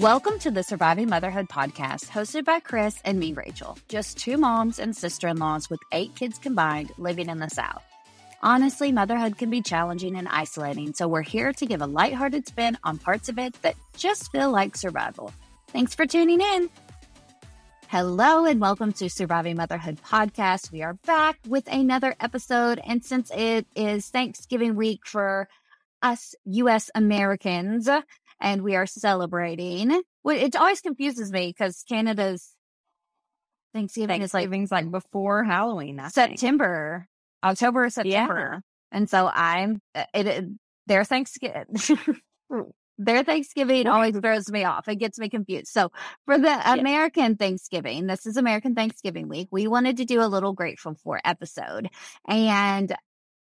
Welcome to the Surviving Motherhood podcast, hosted by Chris and me, Rachel. Just two moms and sister in laws with eight kids combined living in the South. Honestly, motherhood can be challenging and isolating, so we're here to give a lighthearted spin on parts of it that just feel like survival. Thanks for tuning in. Hello and welcome to Surviving Motherhood podcast. We are back with another episode. And since it is Thanksgiving week for us US Americans and we are celebrating, well, it always confuses me because Canada's Thanksgiving, is like like before Halloween. I think. September, October, or September. And so I'm, uh, it, it their Thanksgiving, their Thanksgiving always throws me off. It gets me confused. So for the American Thanksgiving, this is American Thanksgiving week. We wanted to do a little grateful for episode. And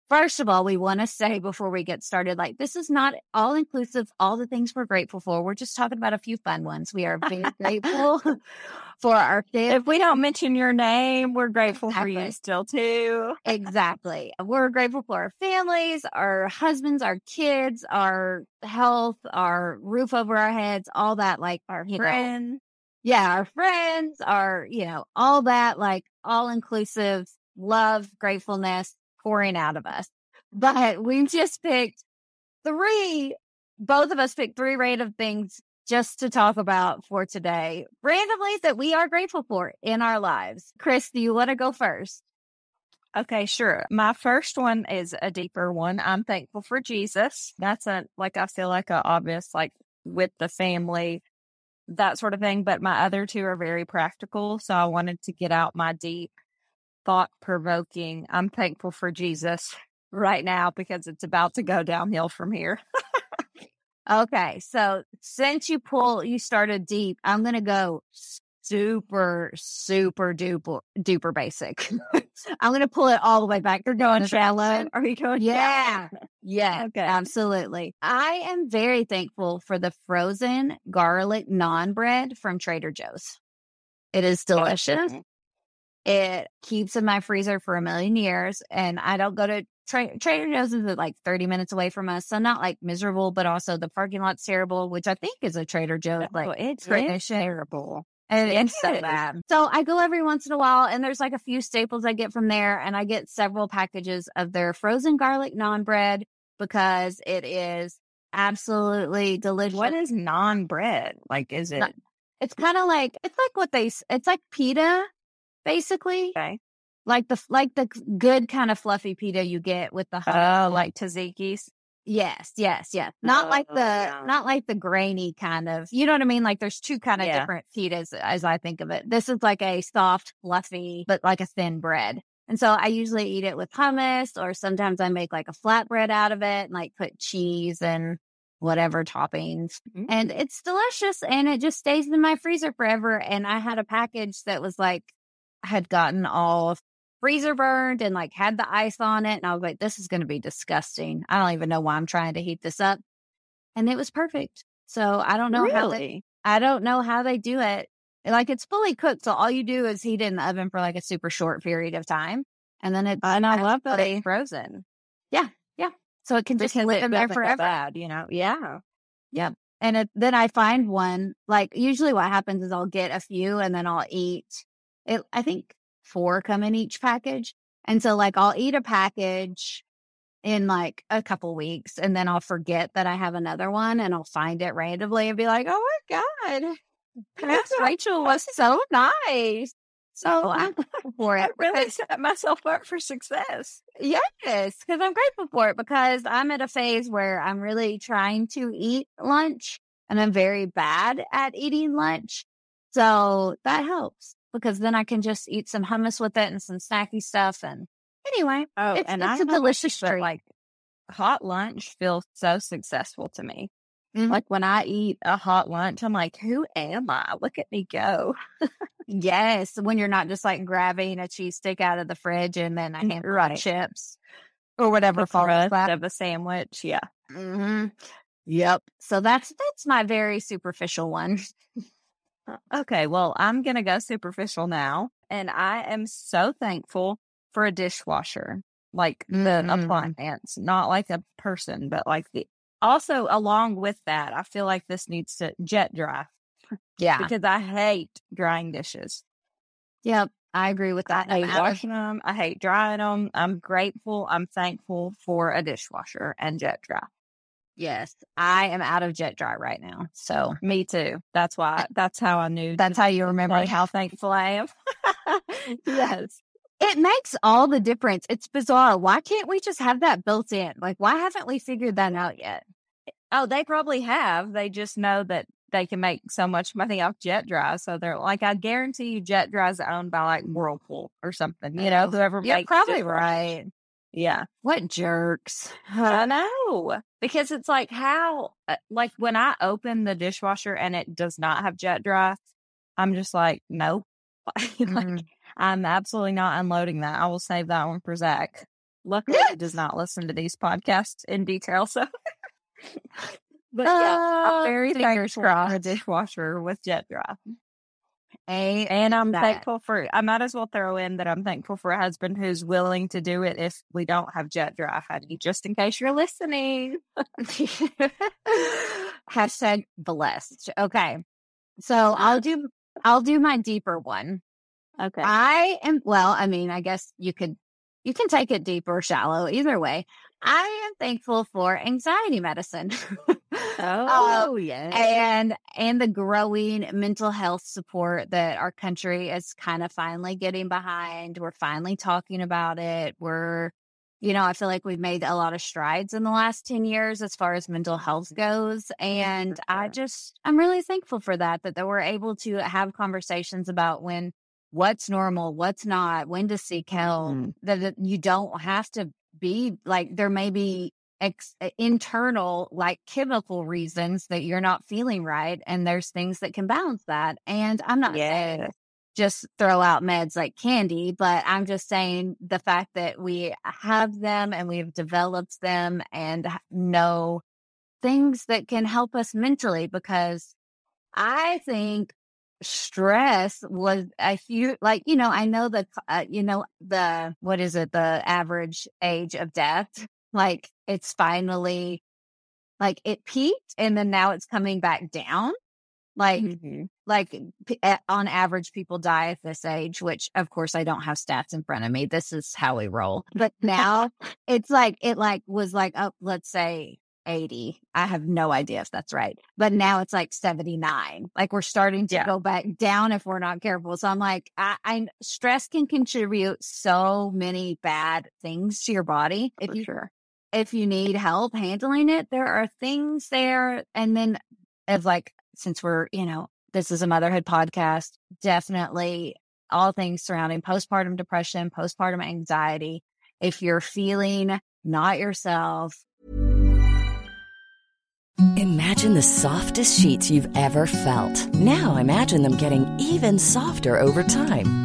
First of all, we want to say before we get started, like this is not all inclusive, all the things we're grateful for. We're just talking about a few fun ones. We are very grateful for our kids. If we don't mention your name, we're grateful for you still too. Exactly. We're grateful for our families, our husbands, our kids, our health, our roof over our heads, all that, like Our you know, yeah, our friends, our, you know, all that, like all inclusive love, gratefulness pouring out of us. But we just picked three, both of us picked three random things just to talk about for today, randomly that we are grateful for in our lives. Chris, do you want to go first? Okay, sure. My first one is a deeper one. I'm thankful for Jesus. That's a like I feel like a obvious like with the family, that sort of thing. But my other two are very practical. So I wanted to get out my deep, thought provoking. I'm thankful for Jesus right now because it's about to go downhill from here. Okay, so since you pull, you started deep, I'm going to go super, super duper, duper basic. I'm going to pull it all the way back. You're going shallow. Are you going? Yeah. Yeah. Okay. Absolutely. I am very thankful for the frozen garlic naan bread from Trader Joe's. It is delicious. It keeps in my freezer for a million years, and I don't go to Tra- Trader Joe's is uh, like 30 minutes away from us, so not like miserable, but also the parking lot's terrible, which I think is a Trader Joe's like it's tradition. terrible. And It it's so is. bad. So I go every once in a while, and there's like a few staples I get from there, and I get several packages of their frozen garlic naan bread because it is absolutely delicious. What is naan bread? Like, is it? It's kind of like it's like what they it's like pita, basically, okay. like the like the good kind of fluffy pita you get with the hummus. Oh, like tzatziki's. Yes, yes, yes. Not like Oh, the yeah. not like the grainy kind of. You know what I mean? Like there's two kind of Yeah. different pitas as I think of it. This is like a soft, fluffy, but like a thin bread. And so I usually eat it with hummus or sometimes I make like a flatbread out of it and like put cheese and whatever toppings. Mhm. And it's delicious and it just stays in my freezer forever. And I had a package that was like had gotten all freezer burned and like had the ice on it. And I was like, this is going to be disgusting. I don't even know why I'm trying to heat this up. And it was perfect. So I don't know how they, I don't know how they do it. Like it's fully cooked. So all you do is heat it in the oven for like a super short period of time. And then it, And I love that it's frozen. Yeah. Yeah. So it can just live in there forever. bad, you know? Yeah. Yep. And it, then I find one, like usually what happens is I'll get a few and then I'll eat it. I think four come in each package. And so like I'll eat a package in like a couple weeks and then I'll forget that I have another one and I'll find it randomly and be like, oh my God, Miss Rachel was so nice. So I'm grateful for I it. really set myself up for success. Yes, because I'm grateful for it because I'm at a phase where I'm really trying to eat lunch and I'm very bad at eating lunch. So that helps because then I can just eat some hummus with it and some snacky stuff and Anyway, Oh, it's, and it's I a delicious treat. like hot lunch feels so successful to me. Mhm. Like when I eat a hot lunch, I'm like, who am I? Look at me go. yes, when you're not just like grabbing a cheese stick out of the fridge and then a handful Right. of chips or whatever The crust of a sandwich. Yeah. hmm Yep. So that's that's my very superficial one. Okay, well, I'm going to go superficial now. And I am so thankful for a dishwasher, like the Mhm. appliance, not like a person, but like the. Also, along with that, I feel like this needs to jet dry Yeah. because I hate drying dishes. Yep. I agree with that. I hate washing them. I hate drying them. I'm grateful. I'm thankful for a dishwasher and jet dry. Yes, I am out of jet dry right now. So Me too. That's why. That's how I knew. that's how you remember like how thankful I am. yes. It makes all the difference. It's bizarre. Why can't we just have that built in? Like, why haven't we figured that out yet? Eh, oh, they probably have. They just know that they can make so much money off jet dry. So they're like, I guarantee you, jet dry is owned by like Whirlpool or something. You know, oh, whoever You're makes probably right. Yeah, What jerks? I know because it's like how, uh, like when I open the dishwasher and it does not have jet dry, I'm just like, nope. like Mhm. I'm absolutely not unloading that. I will save that one for Zach. Luckily, he does not listen to these podcasts in detail. So, but yeah, Uh, I'm very fingers for a dishwasher with jet dry. A And I'm that. thankful for, I might as well throw in that I'm thankful for a husband who's willing to do it if we don't have jet dry, honey, just in case you're listening. Hashtag blessed. Okay. So I'll do I'll do my deeper one. Okay. I am well, I mean, I guess you could you can take it deep or shallow, either way. I am thankful for anxiety medicine. oh, yeah. and and the growing mental health support that our country is kind of finally getting behind. We're finally talking about it. We're you know, I feel like we've made a lot of strides in the last 10 years as far as mental health goes. And I just, I'm really thankful for that, that, that we're able to have conversations about when, what's normal, what's not, when to seek help, Mm. that, that you don't have to be like, there may be ex- uh, internal, like chemical reasons that you're not feeling right. And there's things that can balance that. And I'm not saying Yeah. just throw out meds like candy, but I'm just saying the fact that we have them and we've developed them and know things that can help us mentally because I think stress was a huge, like, you know, I know the, uh, you know, the, what is it, the average age of death? Like it's finally, like it peaked and then now it's coming back down. Like, Mhm. like on average people die at this age which of course i don't have stats in front of me this is how we roll but now it's like it like was like up let's say 80 i have no idea if that's right but now it's like 79 like we're starting to Yeah. go back down if we're not careful so i'm like I, I stress can contribute so many bad things to your body if For you sure. If you need help handling it, there are things there. And then, of like, since we're, you know, this is a motherhood podcast, definitely all things surrounding postpartum depression, postpartum anxiety. If you're feeling not yourself, Imagine the softest sheets you've ever felt. Now imagine them getting even softer over time.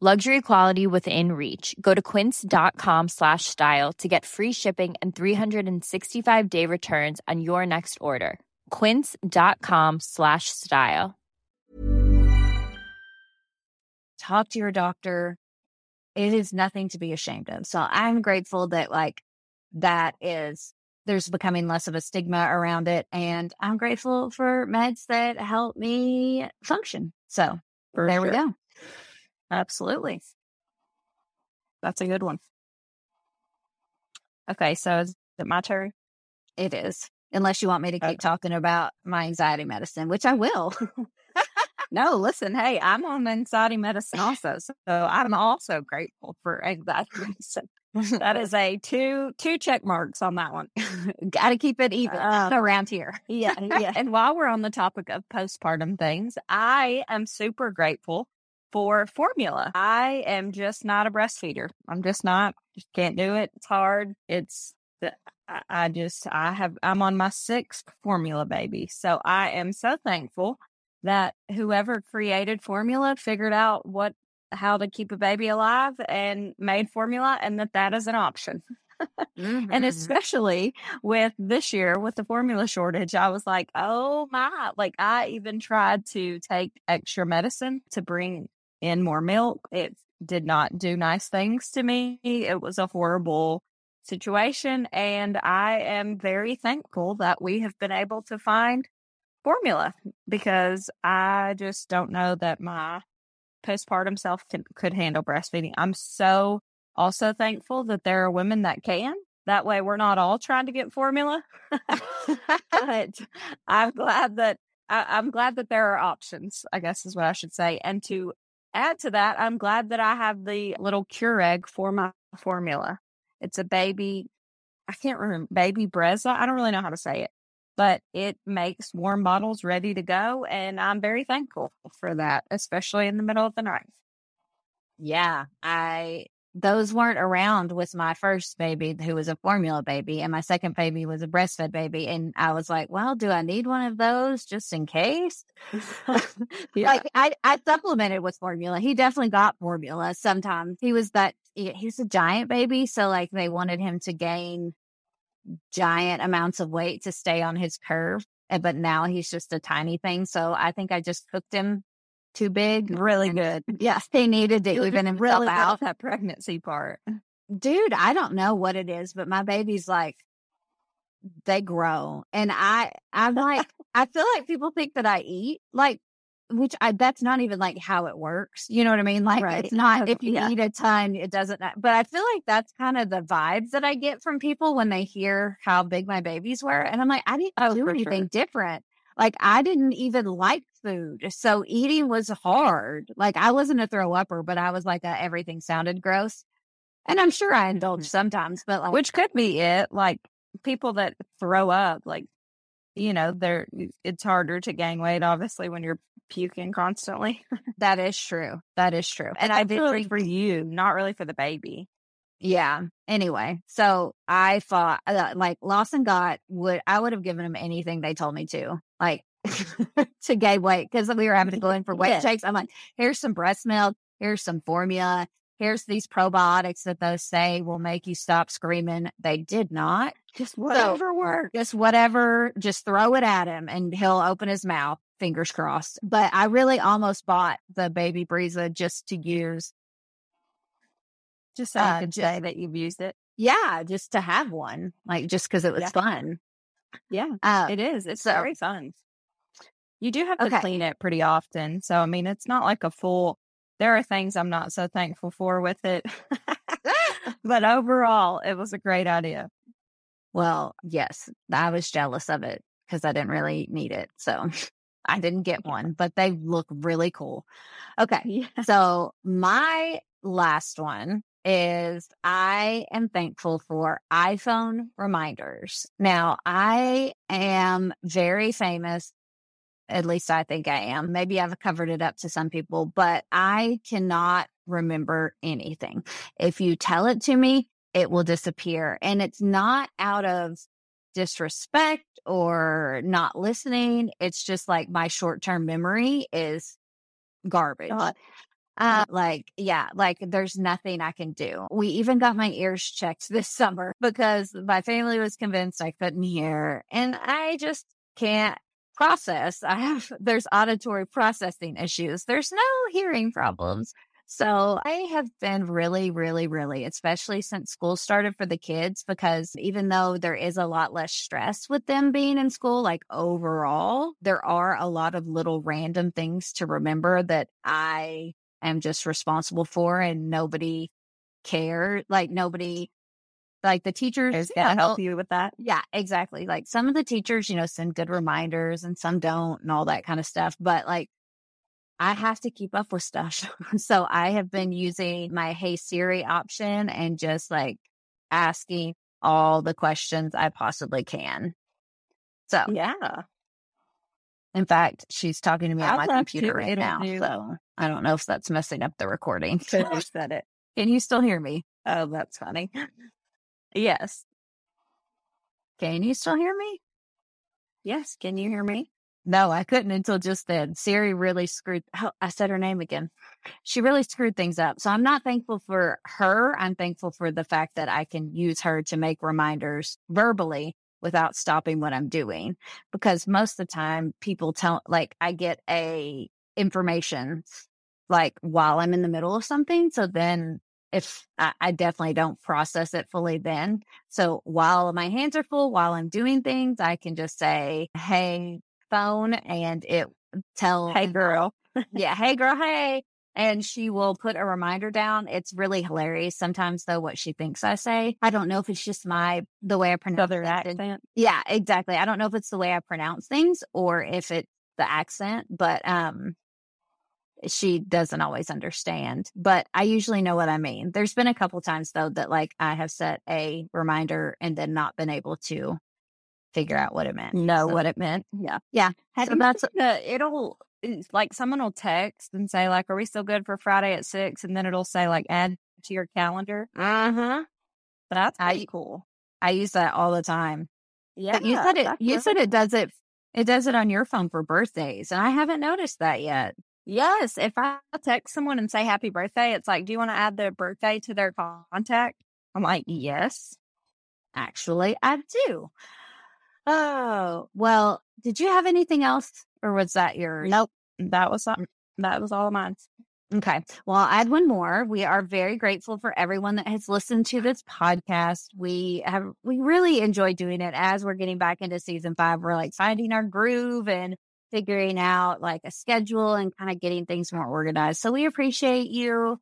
Luxury quality within reach. Go to quince.com slash style to get free shipping and 365 day returns on your next order. quince.com slash style. Talk to your doctor. It is nothing to be ashamed of. So I'm grateful that like that is there's becoming less of a stigma around it. And I'm grateful for meds that help me function. So For there we go. Absolutely. That's a good one. Okay, so is it my turn? It is. Unless you want me to keep Okay. talking about my anxiety medicine, which I will. No, listen, hey, I'm on anxiety medicine also. So I'm also grateful for anxiety medicine. That is a two two check marks on that one. Got to keep it even Uh, around here. Yeah, yeah. and while we're on the topic of postpartum things, I am super grateful for formula. I am just not a breastfeeder. I'm just not. Just can't do it. It's hard. It's the- I- just I have I'm on my sixth formula baby. So I am so thankful that whoever created formula figured out what how to keep a baby alive and made formula and that that is an option. And Mhm. especially with this year with the formula shortage, I was like, oh my, like I even tried to take extra medicine to bring in more milk. It did not do nice things to me. It was a horrible situation. And I am very thankful that we have been able to find formula because I just don't know that my postpartum self can, could handle breastfeeding. I'm so also thankful that there are women that can. That way, we're not all trying to get formula. but I'm glad that I, I'm glad that there are options. I guess is what I should say. And to add to that, I'm glad that I have the little Keurig for my formula. It's a baby. I can't remember baby Brezza. I don't really know how to say it, but it makes warm bottles ready to go, and I'm very thankful for that, especially in the middle of the night. Yeah, I those weren't around with my first baby who was a formula baby and my second baby was a breastfed baby and I was like, well, do I need one of those just in case? Like I I supplemented with formula. He definitely got formula sometimes. He was that he- he's a giant baby so like they wanted him to gain giant amounts of weight to stay on his curve. But now he's just a tiny thing. So I think I just cooked him too big. really good. Yes, they needed to even himself really out. that pregnancy part. Dude, I don't know what it is, but my baby's like they grow. And I I'm like I feel like people think that I eat like which I that's not even like how it works. You know what I mean? Like Right. it's not if you Yeah. eat a ton, it doesn't but I feel like that's kind of the vibes that I get from people when they hear how big my babies were. And I'm like, I didn't Oh, do anything sure. different. Like I didn't even like food. So eating was hard. Like I wasn't a throw upper, but I was like a, everything sounded gross. And I'm sure I indulge sometimes, but like Which could be it. Like people that throw up, like, you know, they're it's harder to gain weight, obviously, when you're puking constantly. that is true. That is true. And I did drink- for you, not really for the baby. Yeah. Anyway, so I thought uh, like Lawson got would I would have given him anything they told me to, like to gain weight because we were having to go in for weight Yeah. checks. I'm like, here's some breast milk, here's some formula, here's these probiotics that those say will make you stop screaming. They did not. Just whatever works. Just whatever, just throw it at him and he'll open his mouth. Fingers crossed. But I really almost bought the baby Brezza just to use. Just so Uh, you could just- say that you've used it. Yeah, just to have one, like just because it was Yeah. fun. Yeah, Uh, it is. It's so- very fun. You do have to Okay. clean it pretty often. So, I mean, it's not like a full, there are things I'm not so thankful for with it. but overall, it was a great idea. Well, yes, I was jealous of it because I didn't really need it. So I didn't get one, but they look really cool. Okay. Yeah. So my last one is I am thankful for iPhone reminders. Now I am very famous. At least I think I am. Maybe I've covered it up to some people, but I cannot remember anything. If you tell it to me, it will disappear. And it's not out of disrespect or not listening. It's just like my short term memory is garbage. God. Uh, like, yeah, like there's nothing I can do. We even got my ears checked this summer because my family was convinced I couldn't hear. And I just can't process. I have, there's auditory processing issues. There's no hearing problems. So I have been really, really, really, especially since school started for the kids, because even though there is a lot less stress with them being in school, like overall, there are a lot of little random things to remember that I am just responsible for and nobody care. Like nobody like the teachers is going to help you with that. Yeah, exactly. Like some of the teachers, you know, send good reminders and some don't and all that kind of stuff. But like I have to keep up with stuff. so I have been using my Hey Siri option and just like asking all the questions I possibly can. So, yeah. In fact, she's talking to me on my computer right now. Do. So I don't know if that's messing up the recording. Said it. Can you still hear me? Oh, that's funny. Yes. Can you still hear me? Yes. Can you hear me? No, I couldn't until just then. Siri really screwed. Oh, I said her name again. She really screwed things up. So I'm not thankful for her. I'm thankful for the fact that I can use her to make reminders verbally without stopping what I'm doing. Because most of the time people tell, like, I get a information like while I'm in the middle of something. So then if I, I, definitely don't process it fully then. So while my hands are full, while I'm doing things, I can just say, Hey, phone and it tell Hey girl. yeah. Hey girl. Hey. And she will put a reminder down. It's really hilarious. Sometimes though, what she thinks I say, I don't know if it's just my, the way I pronounce Southern accent. Yeah, exactly. I don't know if it's the way I pronounce things or if it's the accent, but, um, she doesn't always understand, but I usually know what I mean. There's been a couple times though that like I have set a reminder and then not been able to figure out what it meant. Know So, what it meant. Yeah. Yeah. So that's uh, it'll it's like someone will text and say like, "Are we still good for Friday at 6? And then it'll say like, "Add to your calendar." uh-huh. That's I- cool. I use that all the time. Yeah, But you said it you really- said it does it it does it on your phone for birthdays and I haven't noticed that yet. Yes, if I text someone and say happy birthday, it's like, "Do you want to add their birthday to their contact?" I'm like, "Yes." Actually, I do. Oh, well, did you have anything else or was that yours? Nope, that was some- that was all of mine. Okay. Well, I'll add one more. We are very grateful for everyone that has listened to this podcast. We have, we really enjoy doing it as we're getting back into season five. We're like finding our groove and figuring out like a schedule and kind of getting things more organized. So we appreciate you,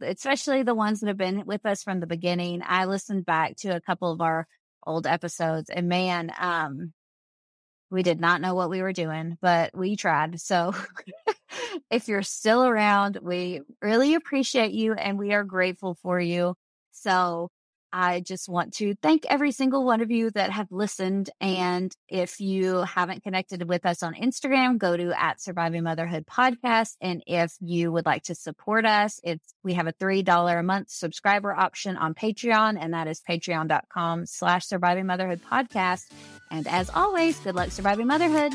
especially the ones that have been with us from the beginning. I listened back to a couple of our old episodes and man, um, we did not know what we were doing, but we tried. So if you're still around, we really appreciate you and we are grateful for you. So I just want to thank every single one of you that have listened. And if you haven't connected with us on Instagram, go to at Surviving Motherhood Podcast. And if you would like to support us, it's we have a $3 a month subscriber option on Patreon, and that is patreon.com slash surviving motherhood podcast. And as always, good luck surviving motherhood.